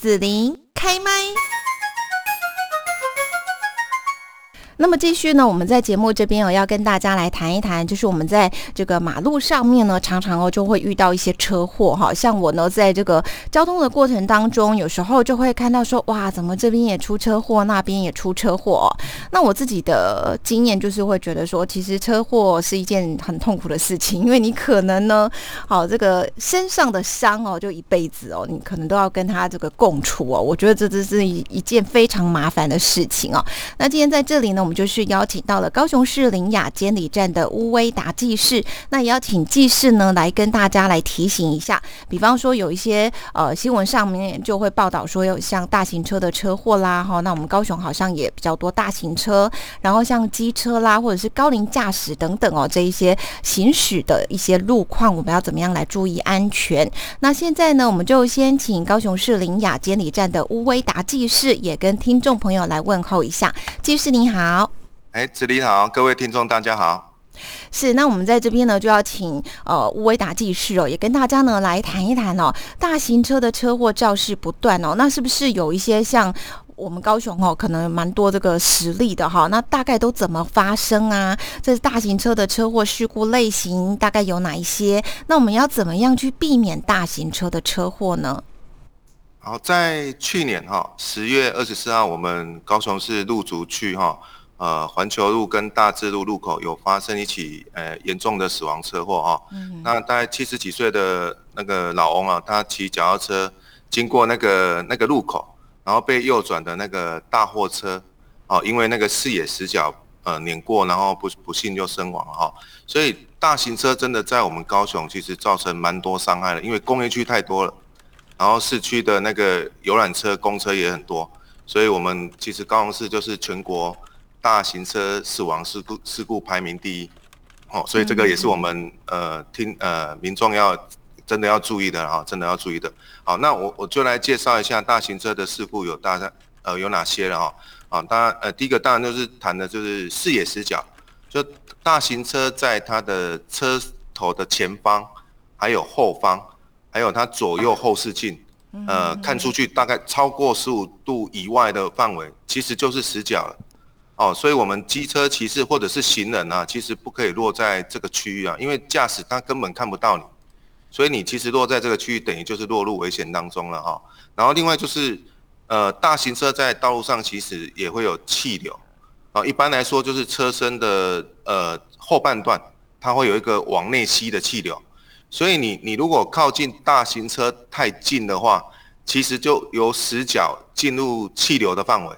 子琳开麦。那么继续呢，我们在节目这边哦，要跟大家来谈一谈，就是我们在这个马路上面呢，常常哦就会遇到一些车祸哈。像我呢，在这个交通的过程当中，有时候就会看到说，哇，怎么这边也出车祸，那边也出车祸？哦那我自己的经验就是会觉得说，其实车祸是一件很痛苦的事情，因为你可能呢，好这个身上的伤哦，就一辈子哦，你可能都要跟他这个共处哦。我觉得这这是一一件非常麻烦的事情哦。那今天在这里呢。我们就是邀请到了高雄市林雅监理站的乌威达技师，那也要请技师呢来跟大家来提醒一下，比方说有一些呃新闻上面就会报道说有像大型车的车祸啦，哈，那我们高雄好像也比较多大型车，然后像机车啦，或者是高龄驾驶等等哦，这一些行驶的一些路况，我们要怎么样来注意安全？那现在呢，我们就先请高雄市林雅监理站的乌威达技师也跟听众朋友来问候一下，技师你好。哎，子林好，各位听众大家好。是，那我们在这边呢，就要请呃吴威达技师哦，也跟大家呢来谈一谈哦，大型车的车祸肇事不断哦，那是不是有一些像我们高雄哦，可能蛮多这个实例的哈？那大概都怎么发生啊？这是大型车的车祸事故类型大概有哪一些？那我们要怎么样去避免大型车的车祸呢？好，在去年哈十月二十四号，我们高雄市陆竹区哈。呃，环球路跟大智路路口有发生一起呃严重的死亡车祸哈。嗯。那大概七十几岁的那个老翁啊，他骑脚踏车经过那个那个路口，然后被右转的那个大货车，哦，因为那个视野死角呃碾过，然后不不幸就身亡了哈。所以大型车真的在我们高雄其实造成蛮多伤害的，因为工业区太多了，然后市区的那个游览车、公车也很多，所以我们其实高雄市就是全国。大型车死亡事故事故排名第一，哦，所以这个也是我们呃听呃民众要真的要注意的哈，真的要注意的。好，那我我就来介绍一下大型车的事故有大概呃有哪些了哈。啊，当然呃第一个当然就是谈的就是视野死角，就大型车在它的车头的前方、还有后方、还有它左右后视镜，呃看出去大概超过十五度以外的范围，其实就是死角了。哦，所以我们机车骑士或者是行人啊，其实不可以落在这个区域啊，因为驾驶他根本看不到你，所以你其实落在这个区域，等于就是落入危险当中了哈。然后另外就是，呃，大型车在道路上其实也会有气流，啊，一般来说就是车身的呃后半段，它会有一个往内吸的气流，所以你你如果靠近大型车太近的话，其实就由死角进入气流的范围。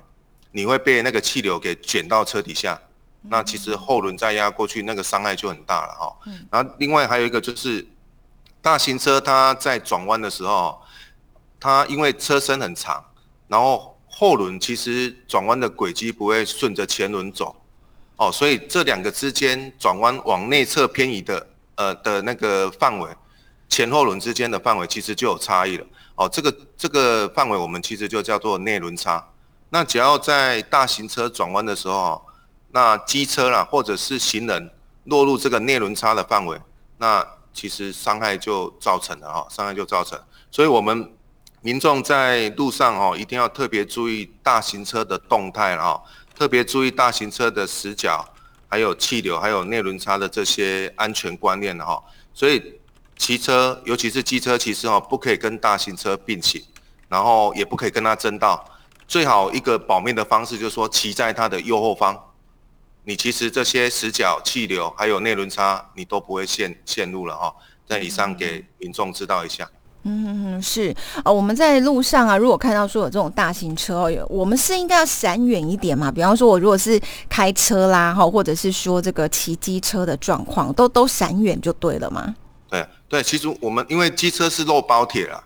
你会被那个气流给卷到车底下，那其实后轮再压过去，那个伤害就很大了哈。然后另外还有一个就是，大型车它在转弯的时候，它因为车身很长，然后后轮其实转弯的轨迹不会顺着前轮走，哦，所以这两个之间转弯往内侧偏移的呃的那个范围，前后轮之间的范围其实就有差异了。哦，这个这个范围我们其实就叫做内轮差。那只要在大型车转弯的时候，那机车啦或者是行人落入这个内轮差的范围，那其实伤害就造成了哈，伤害就造成。所以我们民众在路上哦，一定要特别注意大型车的动态哈，特别注意大型车的死角，还有气流，还有内轮差的这些安全观念的哈。所以骑车，尤其是机车其实哦，不可以跟大型车并行，然后也不可以跟它争道。最好一个保命的方式就是说，骑在它的右后方，你其实这些死角、气流还有内轮差，你都不会陷陷入了哈。在以上给民众知道一下。嗯，是啊，我们在路上啊，如果看到说有这种大型车，我们是应该要闪远一点嘛。比方说，我如果是开车啦，哈，或者是说这个骑机车的状况，都都闪远就对了嘛。对对，其实我们因为机车是肉包铁了，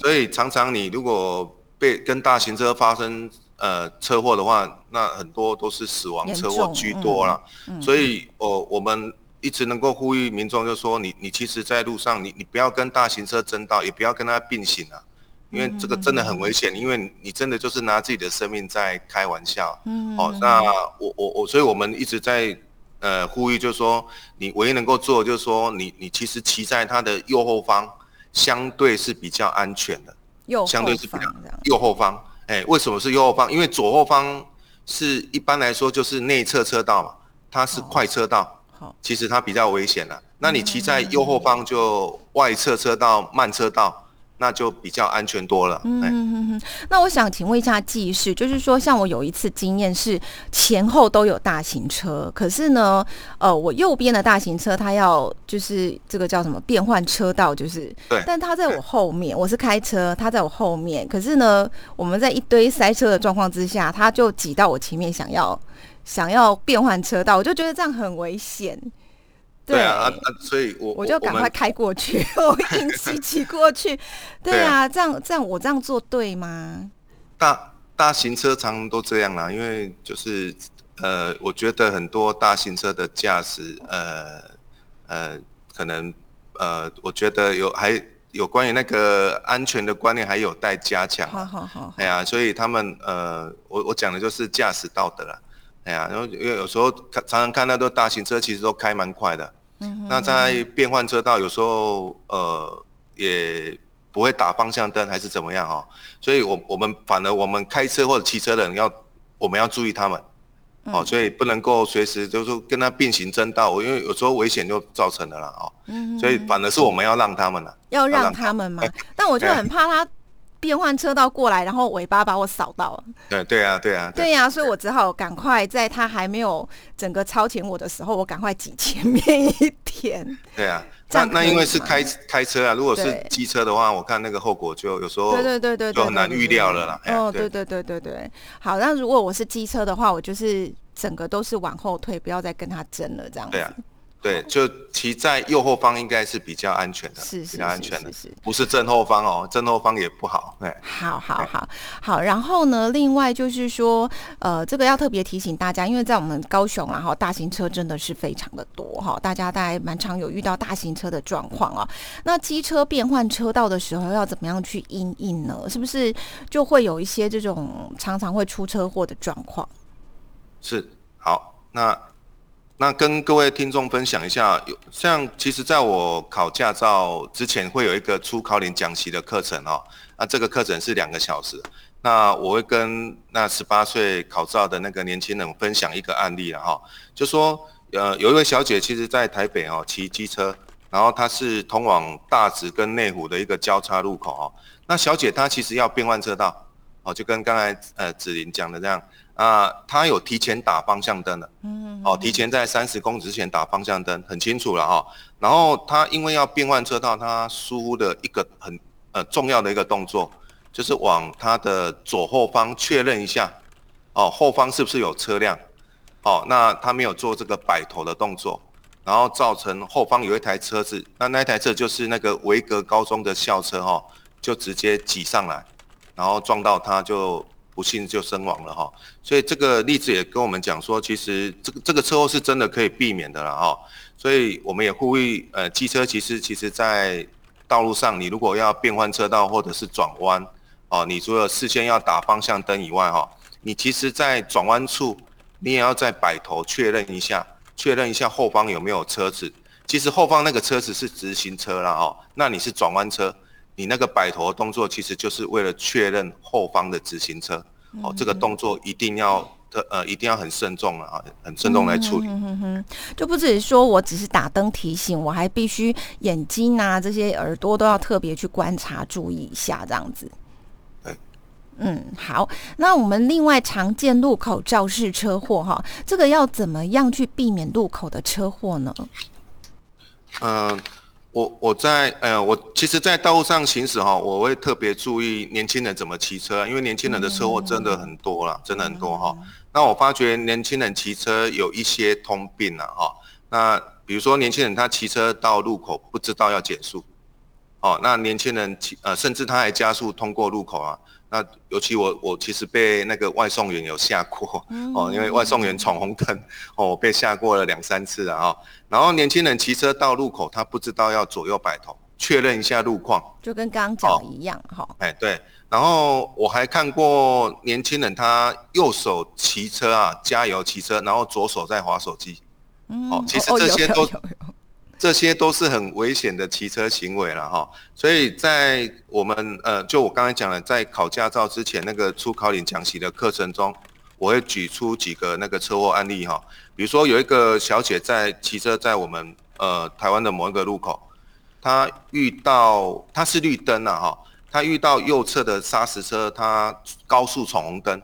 所以常常你如果被跟大型车发生呃车祸的话，那很多都是死亡车祸居多了。所以，我我们一直能够呼吁民众，就说你你其实，在路上，你你不要跟大型车争道，也不要跟它并行啊，因为这个真的很危险，因为你真的就是拿自己的生命在开玩笑。嗯，哦，那我我我，所以我们一直在呃呼吁，就是说，你唯一能够做，就是说，你你其实骑在它的右后方，相对是比较安全的。右相对是比较右后方。哎，为什么是右后方？因为左后方是一般来说就是内侧车道嘛，它是快车道，好，其实它比较危险了。那你骑在右后方就外侧车道、慢车道，那就比较安全多了。哎，嗯那我想请问一下技师，就是说，像我有一次经验是前后都有大型车，可是呢，呃，我右边的大型车它要就是这个叫什么变换车道，就是对但它在我后面，我是开车，它在我后面，可是呢，我们在一堆塞车的状况之下，它就挤到我前面，想要想要变换车道，我就觉得这样很危险。对啊，啊啊，所以我我就赶快开过去，我硬骑骑过去。对啊，这样这样我这样做对吗？大大型车常都这样啦，因为就是呃，我觉得很多大型车的驾驶，呃呃，可能呃，我觉得有还有关于那个安全的观念还有待加强啊。好好好，哎呀，所以他们呃，我我讲的就是驾驶道德了。哎呀，然后因为有时候看常常看到都大型车其实都开蛮快的，嗯那在变换车道有时候呃也不会打方向灯还是怎么样哦，所以我我们反而我们开车或者骑车的人要我们要注意他们。嗯哦，所以不能够随时就是说跟他并行争道，因为有时候危险就造成了啦哦，嗯所以反而是我们要让他们了。要让让他们嘛。但我就很怕他变换车道过来，然后尾巴把我扫到了。对对啊，对啊，对呀、所以我只好赶快在他还没有整个超前我的时候，我赶快挤前面一点。对啊，那那因为是开开车啊，如果是对机车的话，我看那个后果就有时候对对对对对，就很难预料了啦。哦，对对对对对，好，那如果我是机车的话，我就是整个都是往后退，不要再跟他争了，这样子。对啊，对，就骑在右后方应该是比较安全的，比是是较安全的不是正后方哦，正后方也不好。对，好好好好，然后呢，另外就是说，呃，这个要特别提醒大家，因为在我们高雄啊，哈，大型车真的是非常的多哈，大家大概蛮常有遇到大型车的状况啊。那机车变换车道的时候，要怎么样去应应呢？是不是就会有一些这种常常会出车祸的状况？是好，那那跟各位听众分享一下，有像其实在我考驾照之前会有一个初考领讲习的课程哦，那这个课程是两个小时，那我会跟那十八岁考照的那个年轻人分享一个案例了哈，就说呃有一位小姐，其实在台北哦骑机车，然后她是通往大直跟内湖的一个交叉路口哦，那小姐她其实要变换车道哦，就跟刚才呃子琳讲的这样。啊，他有提前打方向灯的，嗯，哦，提前在三十公尺之前打方向灯，很清楚了哈、然后他因为要变换车道，他疏忽的一个很呃重要的一个动作，就是往他的左后方确认一下，哦，后方是不是有车辆？哦，那他没有做这个摆头的动作，然后造成后方有一台车子，那那台车就是那个维格高中的校车哈、就直接挤上来，然后撞到他就不幸就身亡了哈、所以这个例子也跟我们讲说，其实这个这个车祸是真的可以避免的了哈、所以我们也呼吁呃，机车其实其实在道路上，你如果要变换车道或者是转弯，哦，你除了事先要打方向灯以外哈、你其实在转弯处，你也要在摆头确认一下，确认一下后方有没有车子。其实后方那个车子是直行车啦哦，那你是转弯车，你那个摆头的动作其实就是为了确认后方的直行车。哦，这个动作一定要特呃一定要很慎重啊，很慎重来处理。就不只是说我只是打灯提醒，我还必须眼睛啊这些耳朵都要特别去观察注意一下，这样子。对。嗯，好。那我们另外常见路口肇事车祸哈，这个要怎么样去避免路口的车祸呢？嗯、我我在呃，我其实，在道路上行驶哈，我会特别注意年轻人怎么骑车，因为年轻人的车祸真的很多了，真的很多哈。那我发觉年轻人骑车有一些通病了哈。那比如说年轻人他骑车到路口不知道要减速，哦，那年轻人骑呃，甚至他还加速通过路口啊。那尤其我我其实被那个外送员有吓过哦，因为外送员闯红灯哦，我被吓过了两三次了哈。然后年轻人骑车到路口，他不知道要左右摆头，确认一下路况。就跟刚刚讲的一样哈。哎，对。然后我还看过年轻人他右手骑车啊，加油骑车，然后左手在划手机。嗯哦其实这些都这些都是很危险的骑车行为了哈。所以在我们呃，就我刚才讲了，在考驾照之前那个初考领讲习的课程中，我会举出几个那个车祸案例哈。比如说有一个小姐在骑车在我们呃台湾的某一个路口，她遇到她是绿灯了哈，她遇到右侧的砂石车，她高速闯红灯，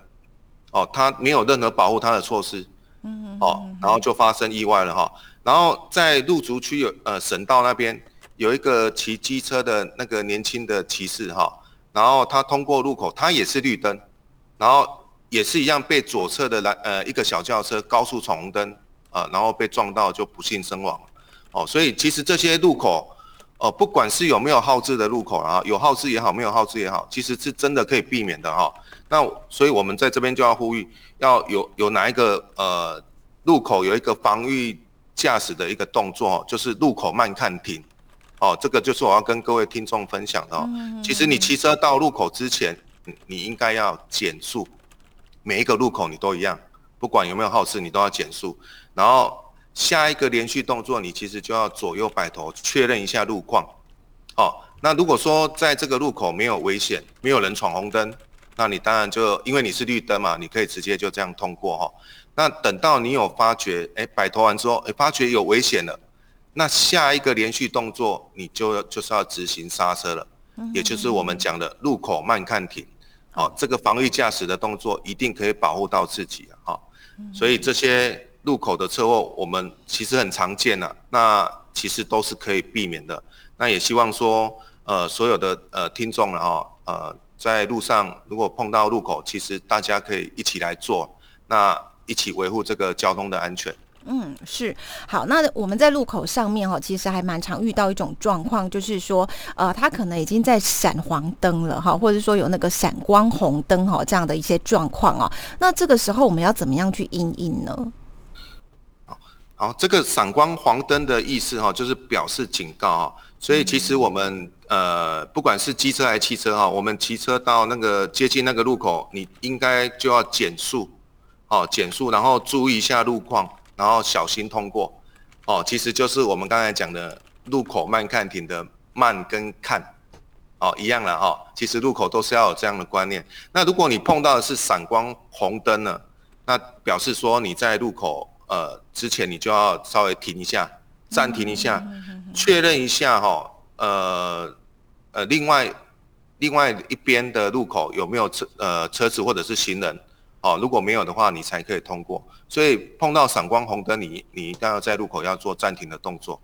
哦，她没有任何保护她的措施。哦，然后就发生意外了哈。然后在路竹区有呃省道那边有一个骑机车的那个年轻的骑士哈，然后他通过路口，他也是绿灯，然后也是一样被左侧的来呃一个小轿车高速闯红灯啊，然后被撞到就不幸身亡。哦，所以其实这些路口哦，不管是有没有号志的路口啊，有号志也好，没有号志也好，其实是真的可以避免的哈。那所以我们在这边就要呼吁，要有有哪一个呃。路口有一个防御驾驶的一个动作，就是路口慢看停。哦，这个就是我要跟各位听众分享的。哦。其实你骑车到路口之前，你应该要减速。每一个路口你都一样，不管有没有号志，你都要减速。然后下一个连续动作，你其实就要左右摆头确认一下路况。哦，那如果说在这个路口没有危险，没有人闯红灯，那你当然就因为你是绿灯嘛，你可以直接就这样通过哈。那等到你有发觉，哎，摆脱完之后，哎，发觉有危险了，那下一个连续动作，你就就是要执行刹车了，也就是我们讲的路口慢看停，好，这个防御驾驶的动作一定可以保护到自己啊，所以这些路口的车祸我们其实很常见了，那其实都是可以避免的，那也希望说，呃，所有的呃听众了哈，呃，在路上如果碰到路口，其实大家可以一起来做，那。一起维护这个交通的安全。嗯，是好。那我们在路口上面哈，其实还蛮常遇到一种状况，就是说，呃，它可能已经在闪黄灯了哈，或者说有那个闪光红灯哈这样的一些状况啊。那这个时候我们要怎么样去应应呢？好，好，这个闪光黄灯的意思哈，就是表示警告啊。所以其实我们呃，不管是机车还是汽车哈，我们骑车到那个接近那个路口，你应该就要减速。哦，减速，然后注意一下路况，然后小心通过。哦，其实就是我们刚才讲的路口慢看停的慢跟看，哦，一样了哈。其实路口都是要有这样的观念。那如果你碰到的是闪光红灯呢，那表示说你在路口呃之前你就要稍微停一下，暂停一下，确认一下哈，呃呃，另外另外一边的路口有没有车呃车子或者是行人。哦，如果没有的话，你才可以通过。所以碰到闪光红灯，你你一定要在路口要做暂停的动作。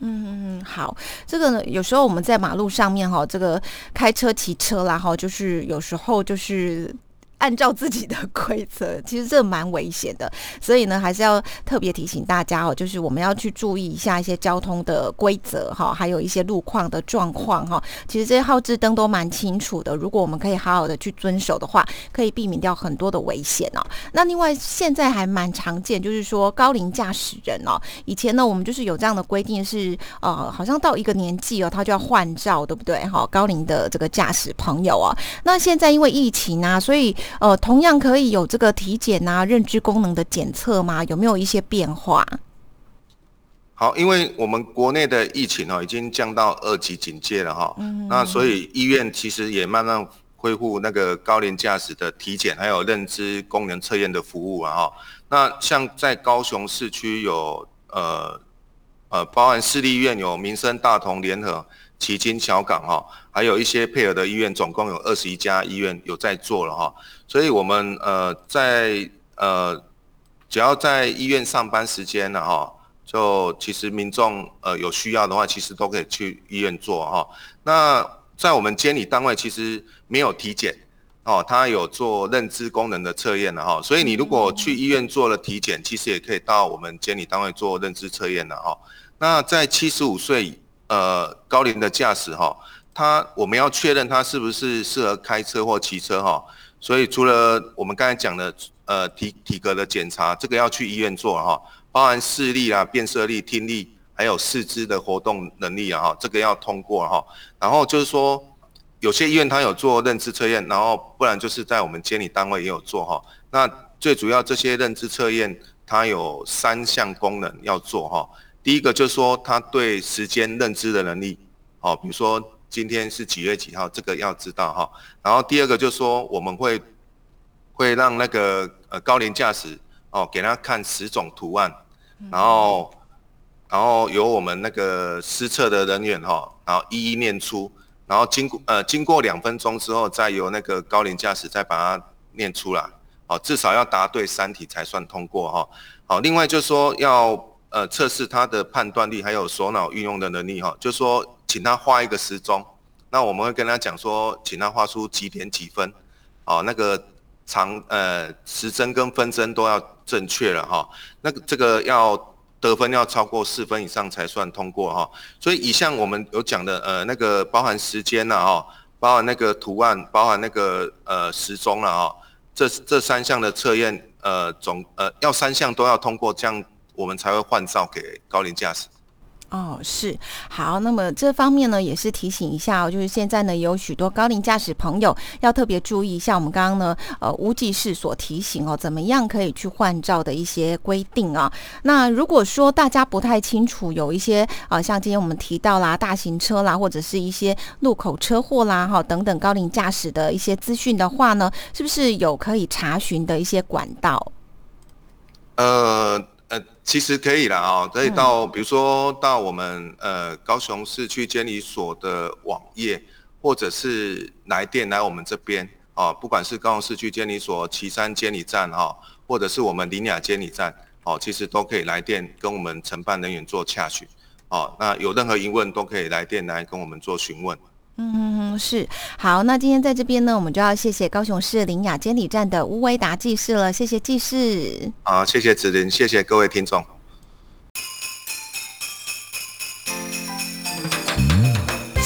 嗯，好，这个呢，有时候我们在马路上面哈，这个开车骑车啦哈，就是有时候就是。按照自己的规则，其实这蛮危险的，所以呢，还是要特别提醒大家哦，就是我们要去注意一下一些交通的规则哈，还有一些路况的状况哈。其实这些号志灯都蛮清楚的，如果我们可以好好的去遵守的话，可以避免掉很多的危险哦。那另外现在还蛮常见，就是说高龄驾驶人哦，以前呢我们就是有这样的规定是呃，好像到一个年纪哦，他就要换照，对不对？哈，高龄的这个驾驶朋友啊，那现在因为疫情啊，所以呃，同样可以有这个体检啊、认知功能的检测吗？有没有一些变化？好，因为我们国内的疫情哦，已经降到二级警戒了哈。嗯。那所以医院其实也慢慢恢复那个高龄驾驶的体检，还有认知功能测验的服务啊哈。那像在高雄市区有呃呃，包含私立医院有民生、大同、联合。旗津、小港哈，还有一些配合的医院，总共有二十一家医院有在做了哈。所以，我们呃在呃只要在医院上班时间了哈，就其实民众呃有需要的话，其实都可以去医院做哈。那在我们监理单位，其实没有体检哦，他有做认知功能的测验的哈。所以，你如果去医院做了体检，其实也可以到我们监理单位做认知测验的哈。那在七十五岁。呃，高龄的驾驶哈，他我们要确认他是不是适合开车或骑车哈，所以除了我们刚才讲的呃体体格的检查，这个要去医院做哈，包含视力啊、辨色力、听力，还有四肢的活动能力啊哈，这个要通过哈。然后就是说，有些医院他有做认知测验，然后不然就是在我们监理单位也有做哈。那最主要这些认知测验，它有三项功能要做哈。第一个就是说他对时间认知的能力，哦，比如说今天是几月几号，这个要知道哈。然后第二个就是说我们会会让那个呃高龄驾驶哦给他看十种图案，然后然后由我们那个施测的人员哈，然后一一念出，然后经过呃经过两分钟之后，再由那个高龄驾驶再把它念出来。哦，至少要答对三题才算通过哈。好，另外就是说要呃测试他的判断力，还有手脑运用的能力哈。就说，请他画一个时钟，那我们会跟他讲说，请他画出几点几分，哦，那个长呃时针跟分针都要正确了哈。那个这个要得分要超过四分以上才算通过哈。所以以上我们有讲的呃那个包含时间了哈，包含那个图案，包含那个呃时钟了哈。这这三项的测验，呃，总呃要三项都要通过，这样我们才会换照给高龄驾驶。哦，是好，那么这方面呢，也是提醒一下哦，就是现在呢，有许多高龄驾驶朋友要特别注意一下，我们刚刚呢，呃，吴技士所提醒哦，怎么样可以去换照的一些规定啊。那如果说大家不太清楚，有一些啊，像今天我们提到啦，大型车啦，或者是一些路口车祸啦，哈，等等高龄驾驶的一些资讯的话呢，是不是有可以查询的一些管道？呃。呃，其实可以了啊，可以到，比如说到我们呃高雄市区监理所的网页，或者是来电来我们这边啊，不管是高雄市区监理所旗山监理站哈，或者是我们林雅监理站，哦，其实都可以来电跟我们承办人员做洽询，哦，那有任何疑问都可以来电来跟我们做询问。嗯，是好。那今天在这边呢，我们就要谢谢高雄市林雅监理站的吴维达技师了，谢谢技师。好，谢谢子林，谢谢各位听众。